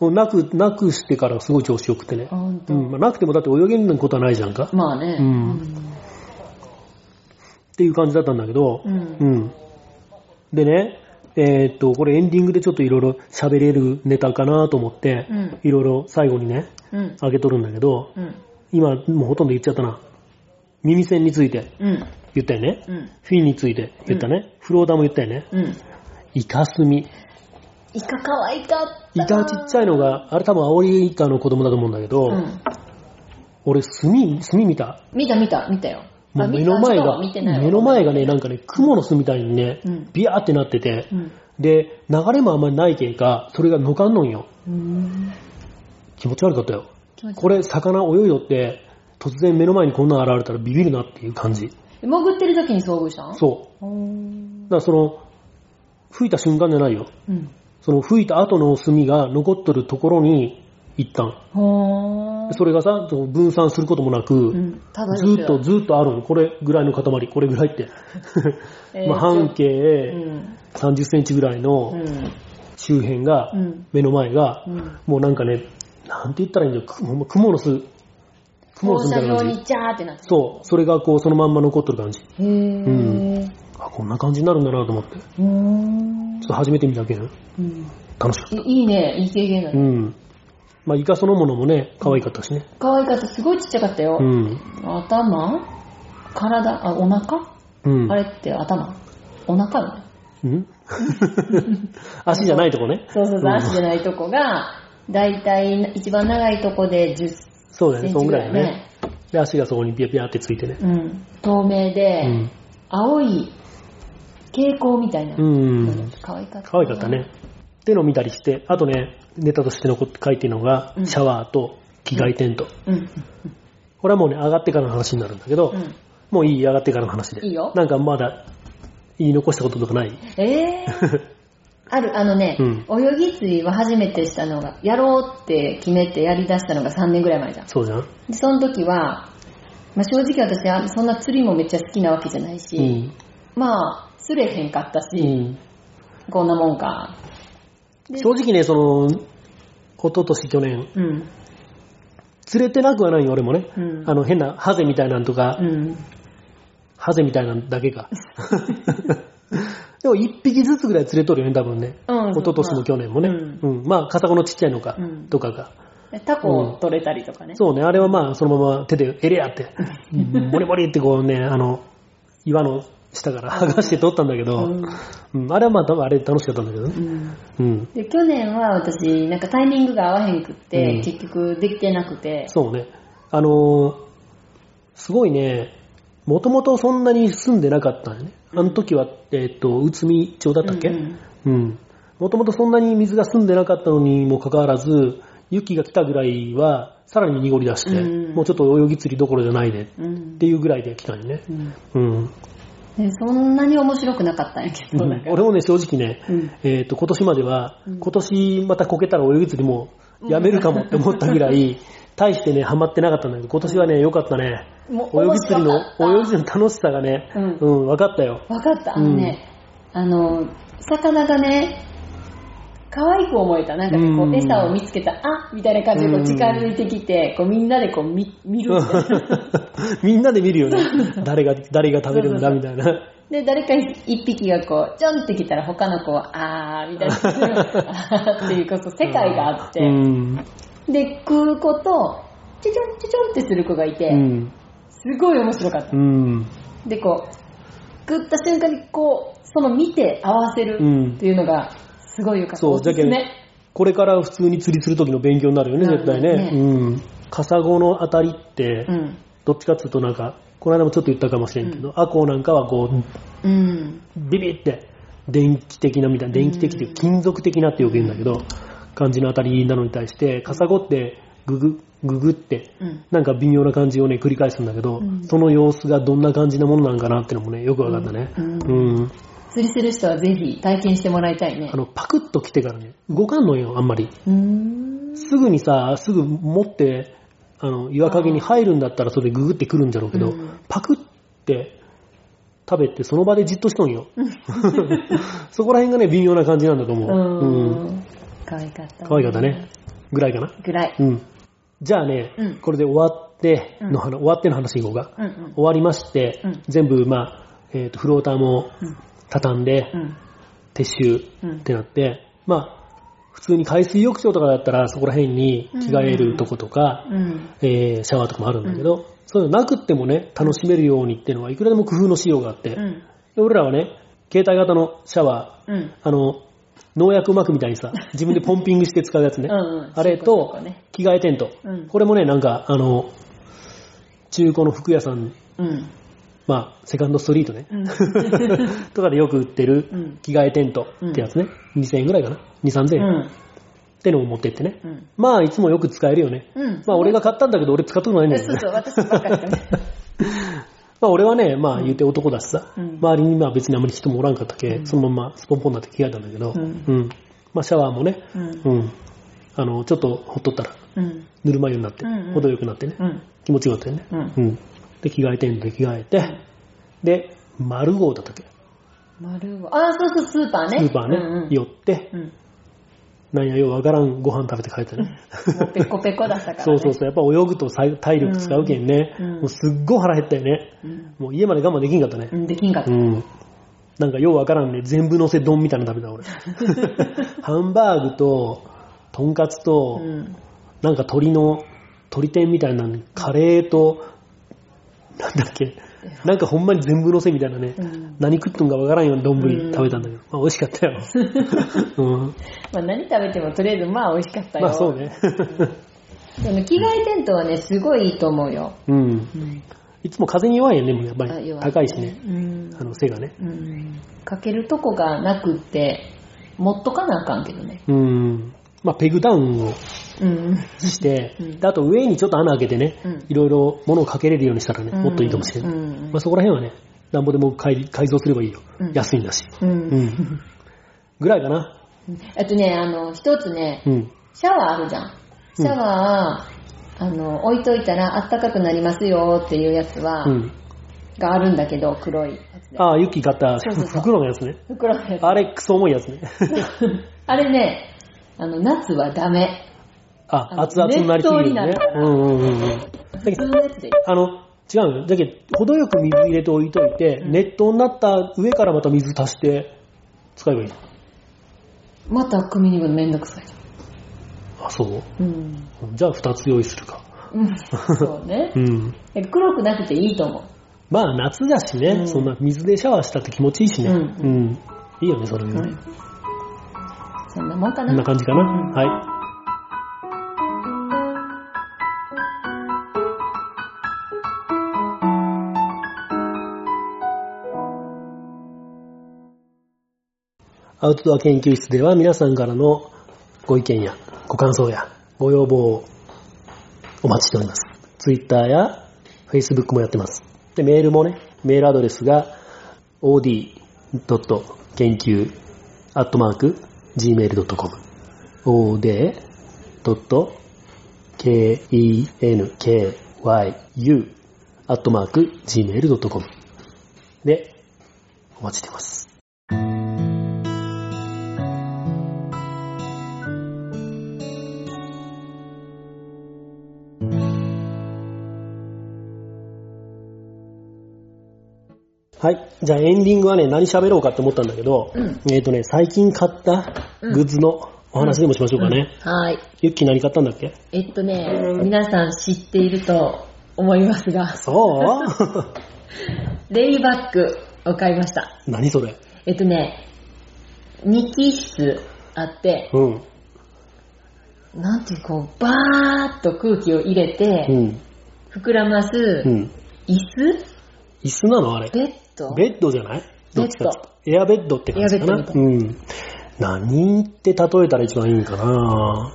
もうなく、なくしてからすごい調子よくてね。本当。うん。まあ、なくてもだって泳げることはないじゃんか。まあね。うんっていう感じだったんだけど、うん。うん。でね、えーっと、これエンディングでちょっといろいろ喋れるネタかなと思ってう、ん。いろいろ最後にね、うん。あげとるんだけど、うん。今もうほとんど言っちゃったな。耳栓についてうん。言ったよね。うん。フィンについて言ったね。フローダも言ったよね。うん。イカスミ。イカ可愛かった。イカちっちゃいのが、あれ多分アオリイカの子供だと思うんだけど、うん。俺墨、墨見た？見た見た、見たよ。もうあ目の前が、目の前がね、なんかね、雲の巣みたいにね、うん。ビヤーってなってて、うん。で、流れもあんまりないけんか、それがのかんのんよ。うん。気持ち悪かったよ。気持ち悪いこれ、魚泳いよって、突然目の前にこんなの現れたらビビるなっていう感じ。潜ってる時に遭遇したんそう。う。ん。だからその、吹いた瞬間じゃないよ。うん。その吹いた後の炭が残っとるところに行ったん。ほー。それがさ、分散することもなく、うん。ただずーっとずーっとあるの。これぐらいの塊、これぐらいって。えー まあ半う径ん。30センチぐらいのうん。周辺が、うん。目の前が、うん。もうなんかね、なんて言ったらいいんだよ。雲の巣、雲の巣みたいな感じ。そう、それがこうそのまんま残っとる感じ。へー。あ、こんな感じになるんだなと思って。ちょっと初めて見たけん、うん。楽しかった。いいいね、いい経験だね。うん。まあ、イカそのものもね、可愛かったしね。可愛かった、すごいちっちゃかったよう。ん。頭？体？あ、お腹？うん。あれって頭？お腹？よね。うん？足じゃないとこね。そうそうそう、うん足じゃないとこが、だいたい一番長いとこで10そうだよね、センチぐそんぐらいだね。らいね。で、足がそこにピヤピヤってついてね。うん。透明うで、ん。青い蛍光みたいな。うん。可愛かった。可愛かったね。。っていうのを見たりして、あとね、ネタとして残って書いてるのがう、んシャワーと着替えテント。うん。これはもうね、上がってからの話になるんだけど、うん。もういい、上がってからの話で。いいよなんかまだ、言い残したこととかない？えー？ある、あのね、うん泳ぎ釣りは初めてしたのが、やろうって決めてやり出したのが3年ぐらい前じゃん。そうじゃんで、その時は、まあ、正直私はそんな釣りもめっちゃ好きなわけじゃないし、うん。まあ、釣れへんかったし、うん。こんなもんか。で正直ね、その、一昨年去年、うん。釣れてなくはないよ、俺もね。うん。あの、変なハゼみたいなんとか、うん。ハゼみたいなんだけか。でも一匹ずつぐらい釣れとるよね、多分ね。うん一昨年も去年もね。ううん。まあ、カサゴのちっちゃいのか、うんとかが。でタコを取れたりとかね。そうね、あれはまあ、そのまま手で、エレアって、ボリボリってこうね、あの、岩の下から剥がして取ったんだけど、うんうん、あれはまあ、多分あれ楽しかったんだけどね。うんうん。で、去年は私、なんかタイミングが合わへんくって、うん結局できてなくて、そうね。あのーすごいね、もともとそんなに住んでなかったんよね。あの時は、えっ、と、内海町だったっけ？うんうん。もともとそんなに水が澄んでなかったのにもかかわらず、雪が来たぐらいは、さらに濁り出して、うんもうちょっと泳ぎ釣りどころじゃないねうんっていうぐらいで来たんよね。うんうん。でそんなに面白くなかったんやけど、なんか。俺もね、正直ね、うん。えっ、と、今年までは、うん。今年またこけたら泳ぎ釣りもやめるかもって思ったぐらい、大してね、ハマってなかったんだけど、今年はね、良かったね。泳ぎ釣りの、泳ぎ釣りの楽しさがね、うん。うん、分かったよ。わかった、あのね、あの、魚がね、可愛く思えた。なんかね、こう餌を見つけた、あみたいな感じでこう近づいてきて、こうみんなでこう見見るみたいな。みんなで見るよね。誰が、誰が食べるんだみたいな。で、誰か一匹がこう、ちょんってきたら他の子は、あーみたいな。あ ーっていう、こそ世界があって、うん。で、食う子と、ちょちょんちょちょんってする子がいて、うん。すごい面白かった。うん。で、こう、食った瞬間にこう、その見て合わせるうんっていうのが、すごいよかった。そうおすすめ。これから普通に釣りする時の勉強になるよね、絶対ね。ねうん。カサゴのあたりって、うん。どっちかっていうとなんか、この間もちょっと言ったかもしれんけど、アコウなんかはこう、うん。ビビって、電気的なみたいな、電気的っていう金属的なってよく言うんだけど、感じのあたりなのに対して、カサゴってググ、ググって、うん。なんか微妙な感じをね、繰り返すんだけど、うんその様子がどんな感じなものなんかなっていうのもね、よくわかったね。うんうん。釣りする人はぜひ体験してもらいたいねあ。の、パクッと来てからね、動かんのよ、あんまり。うーん。すぐにさ、すぐ持って、あの、岩陰に入るんだったらそれでググってくるんじゃろうけど、うんパクって、食べてその場でじっとしとんよ。そこら辺がね、微妙な感じなんだと思う。ううん。ん。可愛かった。可愛かったね。。ぐらいかな。ぐらい。うん。じゃあね、うんこれで終わっての話、終わっての話いこうか。うんうん。終わりまして、うん全部、まあ、えっ、と、フローターもうん畳んで、うん。撤収うんってなって、まあ、普通に海水浴場とかだったらそこら辺に着替えるとことか、うん。えーシャワーとかもあるんだけど、そういうのなくってもね、楽しめるようにっていうのはいくらでも工夫のしようがあって、うん。で俺らはね、携帯型のシャワー、うん。あの、農薬膜みたいにさ、自分でポンピングして使うやつね。うんうんあれと着替えテント。うんこれもね、なんか、あの、中古の服屋さん。まあ、セカンドストリートね。うん とかでよく売ってるうん着替えテントってやつね。2000円ぐらいかな ?2、3000円、うん。ってのを持ってってね。うん。まあ、いつもよく使えるよね。うん。まあ、俺が買ったんだけど、俺使ったことないんだけどね。そうそう、私ばっかりだね。まあ、俺はね、まあ、言うて男だしさ、うん周りにまあ別にあまり人もおらんかったけ、うんそのままスポンポンになって着替えたんだけど、うんまあ、シャワーもね、うん。うん。あの、ちょっとほっとったら、うん。ぬるま湯になって、うんうん程よくなってね、うん。気持ちよかったよね。うんうん。で、着替えてんで着替えて、で、丸号だったっけ、丸は、あ、そうそう、スーパーね。スーパーね、うんうん寄って、うん。なんやようわからんご飯食べて帰ったね。ペコペコだったから、ね。そうそうそう、やっぱ泳ぐと体体力使うけんね、うんもうすっごい腹減ったよね。うん。もう家まで我慢できんかったね。うん、できんかった。うん。なんかようわからんね、全部乗せ丼みたいなの食べた俺。ハンバーグと、とんかつと、うん。なんか鶏の、鶏天みたいなカレーと、なんだっけ、なんかほんまに全部乗せみたいなね、うん何食っとんかわからんような丼うん食べたんだけど、まあ美味しかったよ。うん、まあ何食べてもとりあえずまあ美味しかったよ。まあそうね。でも着替えテントはね、すごいいいと思うよ。うん。うん。いつも風に弱いよね、もうやっぱり。高いしね、うん。あの背がね。うん。かけるとこがなくって、持っとかなあかんけどね。うん。まあペグダウンをうん。して、うんであと上にちょっと穴開けてね、うんいろいろ物をかけれるようにしたらね、もっといいかもしれない。うん。まあそこら辺はね、なんぼでも改改造すればいいよ。うん安いんだし。うん。うん。ぐらいかな。あとね、あの、一つね、うん。シャワーあるじゃん。シャワー、あの、置いといたらあったかくなりますよっていうやつは、うん。があるんだけど、黒いやつで。ああ、ユッキー買った袋のやつね。袋のやつ。あれ、クソ重いやつね。あれね、あの、夏はダメ。あ、あの熱々になりすぎるよねうんうんうんうん。だけど。あの、違うよ。だけど、程よく水入れておいといて、うん熱湯になった上からまた水足して使えばいい。また組みに行くのめんどくさい。あ、そう？うん。じゃあ二つ用意するか。うん。そうね う。ん。黒くなくていいと思う。まあ夏だしね、うんそんな水でシャワーしたって気持ちいいしね。うんうん。いいよね、それね。うん。そんなもんかこな。んな感じかな。うんはい。アウトドア研究室では皆さんからのご意見やご感想やご要望をお待ちしております。Twitter や Facebook もやってます。で、メールもね、メールアドレスが od. 研究 gmail.com od.kenkyu.gmail.com でお待ちしてます。はい。じゃあエンディングはね、何喋ろうかって思ったんだけど、うんえっ、とね、最近買ったグッズのお話でもしましょうかね。はい。ユッキー何買ったんだっけ？えっとね、皆さん知っていると思いますが、そう？レイバッグを買いました。何それ？えっとね、2機室あって、うん。なんていうこう、バーっと空気を入れうて、ん。膨らますうん。椅子？椅子なのあれ？ベッド？ベッドじゃない？どっちかっていうとエアベッドって感じかな。エアベッドうん。何って例えたら一番いいんかな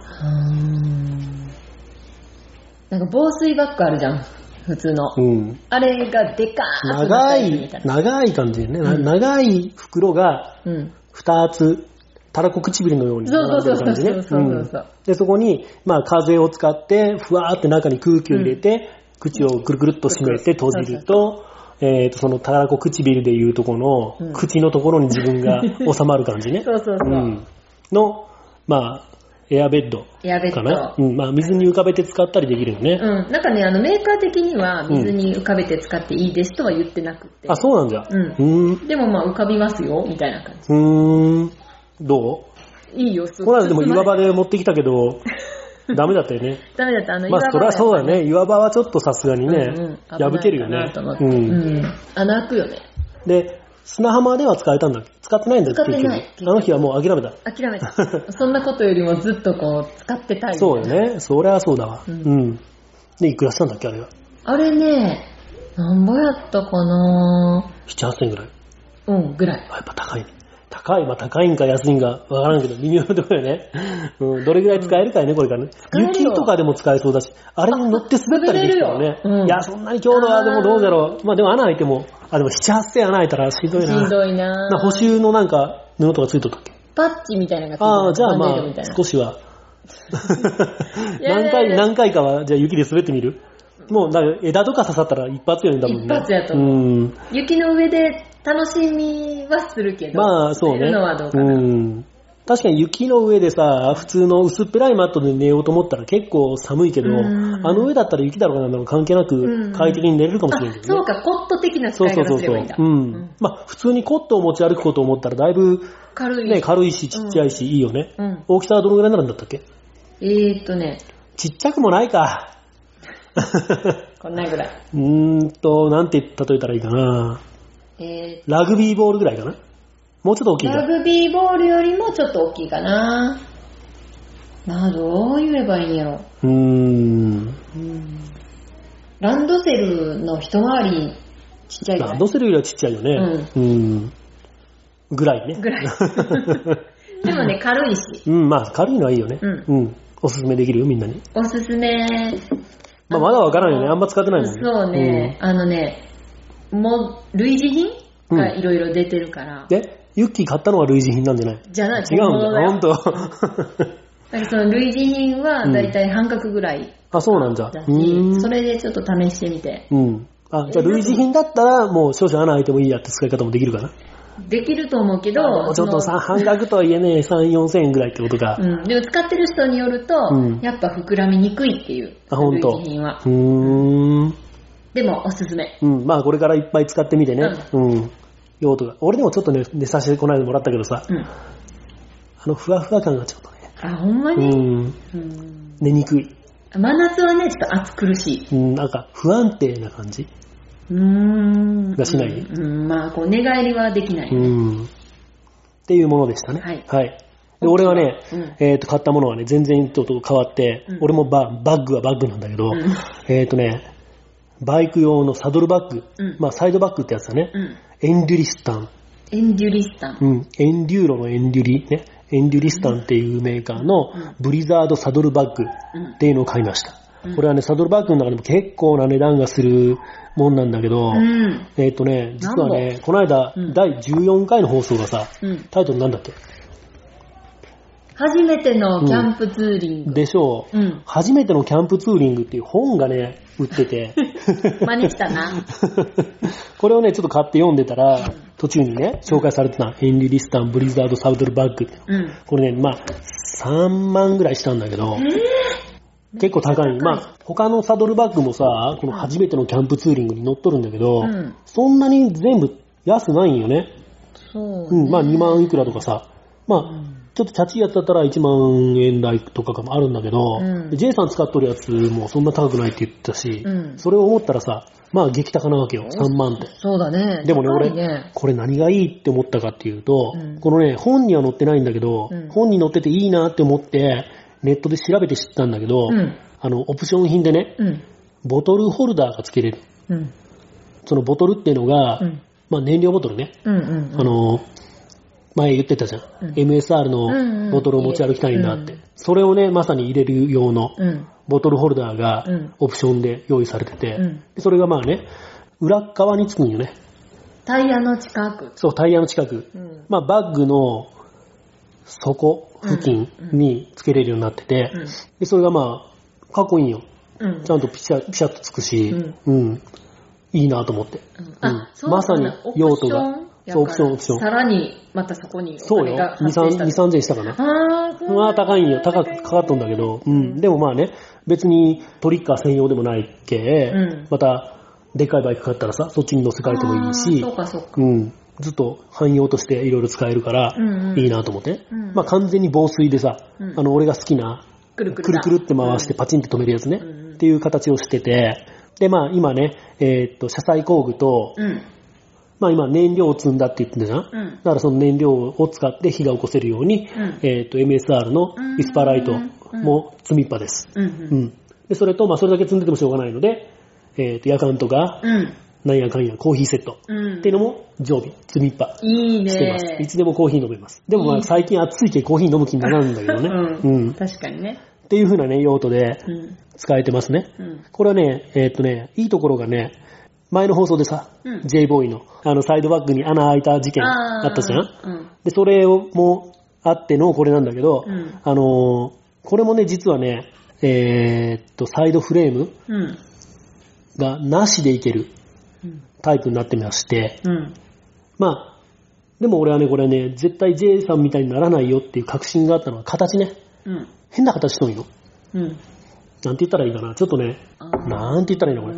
なんか防水バッグあるじゃん、普通の。うん。あれがでかー長い。長い感じでね、なうん長い袋がうん。二つ、たらこ唇のように並んでる感じね。そうそうそうそうで、そこに、まあ風を使って、ふわーって中に空気を入れて、口をくるくるっと閉めて閉じると、えっ、と、その、たらこ唇でいうとこの、うん口のところに自分が 収まる感じね。そうそうそう。うん。の、まあ、エアベッドエアベッド。かな。うん。まあ、水に浮かべて使ったりできるよね。うん。なんかね、あの、メーカー的には水に浮かべて使っていいですとは言ってなくて。あ、そうなんじゃ。うんうーん。でもまあ浮かびますよ、みたいな感うーん。どじ。いいよ、すうこの間でも岩場で。で持ってきたけど、ダメだったよね。ダメだった、あの、まあ、そりゃそうだね。ね。岩場はちょっとさすがにね、うんうん破けるよねう。うんん。穴開くよね。で、砂浜では使えたんだっけ？使ってないんだっけ？使ってないあの日はもう諦めた。諦めた。そんなことよりもずっとこう、使ってたい。そうよ。ね。そりゃそうだわ。ううんん。で、いくらしたんだっけあれは？あれね、なんぼやったかな？7、8000円ぐらい。うん、ぐらい。あやっぱ高いね。高い、まあ高いんか安いんかわからんけど、微妙なところよね。うん、どれぐらい使えるかよね、これからね。雪とかでも使えそうだし、あれに乗って滑ったりできたらねうんいや、そんなに強度はでもどうだろう。まあでも穴開いても、あ、でも7、8000穴開いたらしんどいな。しんどいなな補修のなんか布とかついとったっけ？パッチみたいなのがついてるああ、じゃあまあ少しは。何回、何回かは、じゃあ雪で滑ってみる？もう、枝とか刺さったら一発よね、多分ね。一発やと思ううん。雪の上で楽しみはするけど。まあ、そうね。寝るのはどうかな。ん。確かに雪の上でさ、普通の薄っぺらいマットで寝ようと思ったら結構寒いけど、うんあの上だったら雪だろうがなんだろう関係なくうん快適に寝れるかもしれないけどね。あそうか、コット的な使そういそうそうそう方すればいいんだ。。うん。まあ、普通にコットを持ち歩くことを思ったらだいぶ軽い。ね、軽いしちっちゃいし、いいよね。うん。大きさはどのぐらいになるんだったっけ？えーっとね、ちっちゃくもないか。こんなぐらい。うーんと、なんて例えたらいいかな。えラグビーボールぐらいかな？もうちょっと大きいラ。グビーボールよりもちょっと大きいかな。なあ、どう言えばいいんやろ。うーん。ランドセルの一回りちっちゃいランドセルよりはちっちゃいよね。うん。ぐらいね。ぐらい。でもね、軽いし。うん、まあ軽いのはいいよね。うんうん。おすすめできるよ、みんなに。おすすめ。まあまだわからんよね。あんま使ってないもんね。そうね、あのね、もう、類似品？がいろいろ出てるから。で、ユッキー買ったのは類似品なんじゃない？じゃない違うんだ。本物だよほんと。だからその類似品はだいたい半額ぐらいあ、そうなんじゃ。それでちょっと試してみて。うん。あ、じゃあ類似品だったら、もう少々穴開いてもいいやって使い方もできるかな？できると思うけど、ちょっと半額とはいえね、3、4千円ぐらいってことか。うん、でも使ってる人によると、うんやっぱ膨らみにくいっていう、あ、ほんと。類似品は。うーん。でもおすすめ。うん。まあこれからいっぱい使ってみてね。うん。用途が。俺でもちょっとね、寝させてこないでもらったけどさ、うん。あのふわふわ感がちょっとね。あ、ほんまうに、ん。うん、寝にくい。真夏はね、ちょっと暑苦しい。うん、なんか不安定な感じ。うーん。がしないうん、まあ、こう、寝返りはできない。うん。っていうものでしたね。はいで、俺はね、うんえっ、と、買ったものはね、全然ちょっと変わって、うん俺もババッグはバッグなんだけど、うんえっ、とね、バイク用のサドルバッグ、うん。まあサイドバッグってやつだね、うん。エンデュリスタン、エンデュリスタン。うん、エンデューロのエンデュリ、ね、エンデュリスタンっていうメーカーのうん。ブリザードサドルバッグうん。っていうのを買いました。うん。これはね、サドルバッグの中でも結構な値段がするもんなんだけど、うん。えっ、とね、実はね、この間、うん。第14回の放送がさ、うん。タイトルなんだっけ初めてのキャンプツーリング。でしょう。うん。初めてのキャンプツーリングっていう本がね、売ってて。真似したな。これをね、ちょっと買って読んでたら、途中にね、紹介されてた、ヘンリー・リスタン・ブリザード・サウドルバッグ。うん。これね、まあ、3万ぐらいしたんだけど、結構高い。まあ、他のサドルバッグもさ、この初めてのキャンプツーリングに乗っとるんだけど、うんそんなに全部安ないんよね。そう、うん、まあ2万いくらとかさ、まあ、ちょっとチャチいやつだったら1万円台とかもあるんだけど、うんで J さん使っとるやつもそんな高くないって言ってたし、うんそれを思ったらさ、まあ激高なわけよ、3万って。そうだね。でもね、高俺これ何がいいって思ったかっていうと、うんこのね、本には載ってないんだけど、うん本に載ってていいなって思って、ネットで調べて知ったんだけど、うんあの、オプション品でね、うん。ボトルホルダーが付けれる。うん。そのボトルっていうのが、うん。まあ燃料ボトルね、うん。うん。あの、前言ってたじゃん。うん MSR のボトルを持ち歩きたいんだって。うんそれをね、まさに入れる用のうん。ボトルホルダーがうんオプションで用意されてて、それがまあね、裏っ側につくんよね。タイヤの近く。そう、タイヤの近く。うん。まあバッグの底付近につけれるようになってて、それがまあ、かっこいいんよ。うん。ちゃんとピシャピシャッとつくし、うん。いいなと思って。まさに用途がそうオプションオプションさらに、またそこにおそうよ。金が2、3発生した。2 3000したかな。あーまあ高いんよ。高くかかっとんだけど、うん。でもまあね、別にトリッカー専用でもないっけ、うんまた、でっかいバイク買ったらさ、そっちに乗せ替えてもいいしそうかそうか。うん。ずっと汎用としていろいろ使えるからいいなと思って。うんまあ完全に防水でさ、うんあの、俺が好きな、くるくるだくるくるって回してパチンって止めるやつね、うんうんっていう形をしてて、で、まあ今ね、えーっと、車載工具と、うん。まあ今燃料を積んだって言ってたじゃん、うんだからその燃料を使って火が起こせるように、うんえーっと、MSR のウィスパーライトも積みっぱです。うん。う。うんん。で、それと、まあそれだけ積んでてもしょうがないので、えーっと、夜間とか、うん。なんやかんやコーヒーセットうん。っていうのも常備、積みっぱいいしてます。いね。つでもコーヒー飲めます。でもまいいあ最近暑いけコーヒー飲む気にならんんだけどね。うん確かにね。ていう風なね、用途でうん。使えてますね。うん。これはね、えーっとね、いいところがね、前の放送でさ、うん J ボーイの、あの、サイドバッグに穴開いた事件あったじゃん？うん。で、それをもあってのこれなんだけど、うんあのーこれもね、実はね、えーっと、サイドフレームうん。がなしでいけるうん。タイプになってまして、うん。まあ、でも俺はね、これね、絶対 J さんみたいにならないよっていう確信があったのは、形ね。うん。変な形しとんよ。うん。なんて言ったらいいかな。ちょっとね、なんて言ったらいいのこれ。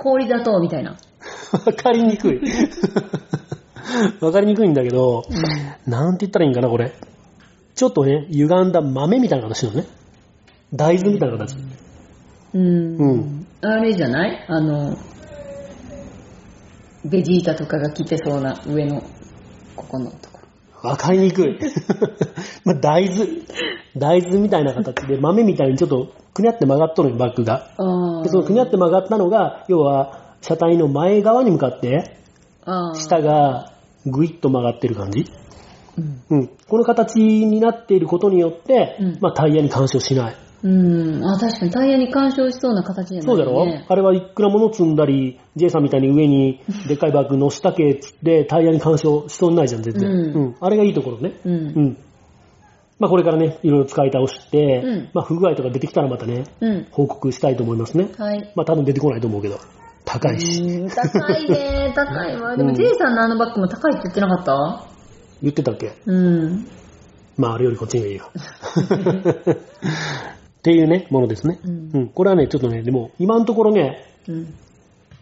氷砂糖みたいな。わかりにくい。わかりにくいんだけど、なんて言ったらいいんかな、これ。ちょっとね、歪んだ豆みたいな形のね。大豆みたいな形。うん。うんあれじゃないあの、ベジータとかが着てそうな上の、ここのところ。わかりにくい。まあ、大豆。大豆みたいな形で、豆みたいにちょっと、くにゃって曲がっとるよ、バッグが。あで、そのくにゃって曲がったのが、要は、車体の前側に向かって、下がぐいっと曲がってる感じ。うん。うん。この形になっていることによって、うんまあ、タイヤに干渉しない。うん。あ、確かにタイヤに干渉しそうな形じゃないそうだろ、ね。あれはいくらもの積んだり、J さんみたいに上に でっかいバッグ乗したけっつってタイヤに干渉しそうにないじゃん、全然。うんあれがいいところね。う。うんん。まあこれからね、いろいろ使い倒して、うんまあ不具合とか出てきたらまたね、うん。報告したいと思いますね。はい。まあ多分出てこないと思うけど、高いし。うん高いね、高いわ。でもうん J さんのあのバッグも高いって言ってなかった？言ってたっけ？うん。まああれよりこっちがいいよ。っていうね、ものですね。うんうん。これはね、ちょっとね、でも今のところね、うん。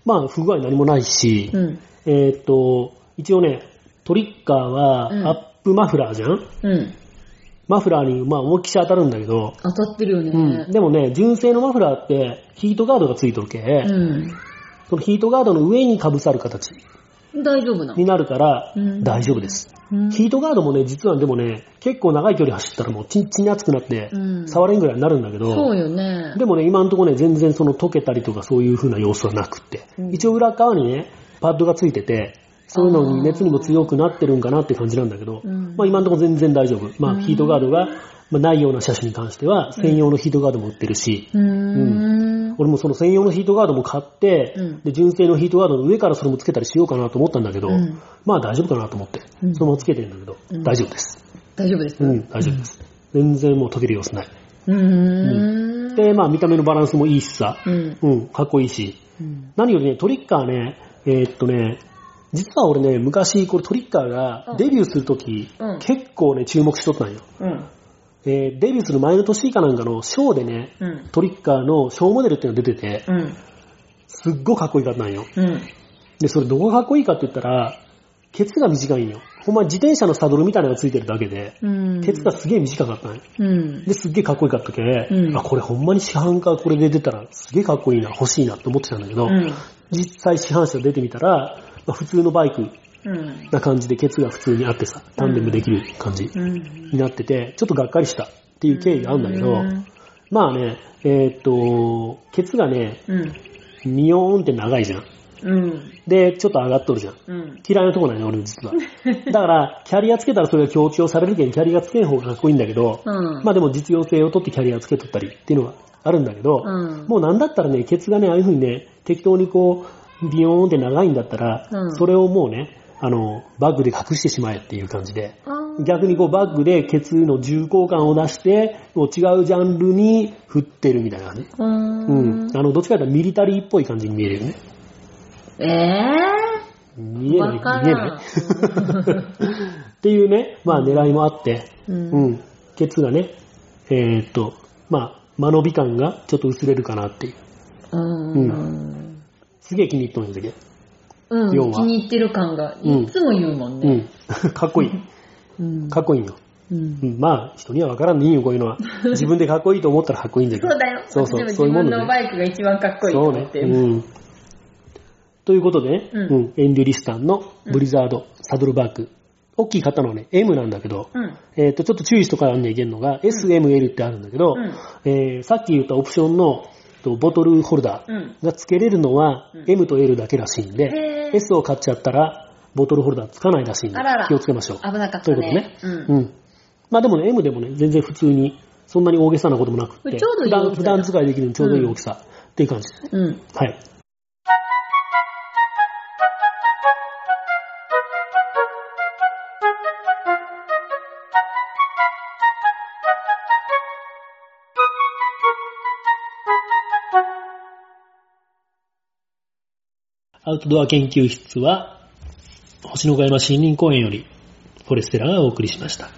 まあ不具合何もないし、うん。えーっと、一応ね、トリッカーはうんアップマフラーじゃん、うん。マフラーにまあ思いっきし当たるんだけど、当たってるよね。うん、でもね、純正のマフラーってヒートガードがついとるけ、うん。そのヒートガードの上に被さる形。大丈夫なの？になるからうん。大丈夫です。うん。ヒートガードもね、実はでもね、結構長い距離走ったらもうチンチンに熱くなってうん。触れんぐらいになるんだけど、そうよね。でもね、今のところね、全然その溶けたりとかそういう風な様子はなくって、うん。一応裏側にね、パッドがついてて、そういうのに熱にも強くなってるんかなって感じなんだけど、うんまあ今のところ全然大丈夫。まうんあヒートガードが、まあ、ないような車種に関しては、専用のヒートガードも売ってるし、うーん。俺もその専用のヒートガードも買って、うんで、純正のヒートガードの上からそれもつけたりしようかなと思ったんだけど、うんまあ大丈夫かなと思って、うんそのままつけてるんだけど、うん大丈夫です。大丈夫です。うん、大丈夫です。全然もう溶ける様子ない。うーん。で、まあ見た目のバランスもいいしさ、うん。うん、かっこいいし、うん。何よりね、トリッカーね、えーっとね、実は俺ね、昔、これトリッカーがデビューするとき、うん結構ね、注目しとったんよ。うん。えーデビューする前の年かなんかのショーでね、うん。トリッカーのショーモデルっていうのが出てて、うん。すっごいかっこいいかったんよ。うん。で、それどこがかっこいいかって言ったら、ケツが短いんよ。ほんま自転車のサドルみたいなのがついてるだけで、うん。ケツがすげえ短かったんよ。うん。で、すっげえかっこよかったけ、うんあ、これほんまに市販化これで出たらすげえかっこいいな、欲しいなって思ってたんだけど、うん。実際市販車出てみたら、まあ、普通のバイクうん。な感じでケツが普通にあってさ、タンデムできる感じうん。になってて、ちょっとがっかりしたっていう経緯があるんだけど、うんまあね、えーっと、ケツがね、うん。ミヨーンって長いじゃん。うん。で、ちょっと上がっとるじゃん。うん。嫌いなとこないね、俺実は。だから、キャリアつけたらそれが強調されるけん、キャリアつけん方がかっこいいんだけど、うん。まあでも実用性を取ってキャリアつけとったりっていうのはあるんだけど、うんもうなんだったらね、ケツがね、ああいう風にね、適当にこう、ビヨーンって長いんだったら、うんそれをもうね、あの、バッグで隠してしまえっていう感じで、逆にこうバッグでケツの重厚感を出して、もう違うジャンルに振ってるみたいな感じ。うーうんん。あの、どっちかというとミリタリーっぽい感じに見えるよね。えぇ見えない、見えない？っていうね、まあ狙いもあって、ー。う。うんん。ケツがね、えーっと、まあ、間延び感がちょっと薄れるかなっていう。うん。すげえ気に入ってもんだけど。うん。要は気に入ってる感が、うんいつも言うもんうね。ん。かっこいい。うん。かっこいいよ。うんうん。まあ、人にはわからんでいいよ、こういうのは。自分でかっこいいと思ったらかっこいいんだけど。そうだよ。そうそうそういう自分のバイクが一番かっこいいとそうね思っ。てる。うん。ということでね、うんうんエンデュリスタンのブリザード、サドルバーク。大きい型のはね、M なんだけど、うん。えっ、と、ちょっと注意しとかなきゃいけんのが、S、M、L ってあるんだけど、うんえーさっき言ったオプションのとボトルホルダーうん。が付けれるのはうん M と L だけらしいんで、S を買っちゃったらボトルホルダーつかないらしいんで気をつけましょう。危なかったということねね。。うん。うん。まあでもね、M でもね、全然普通に、そんなに大げさなこともなくって、ちょうどいい大きさ普段普段使いできるちょうどいい大きさっていう感じですね。うん。はい。アウトドア研究室は、星の小山森林公園より、フォレステラがお送りしました。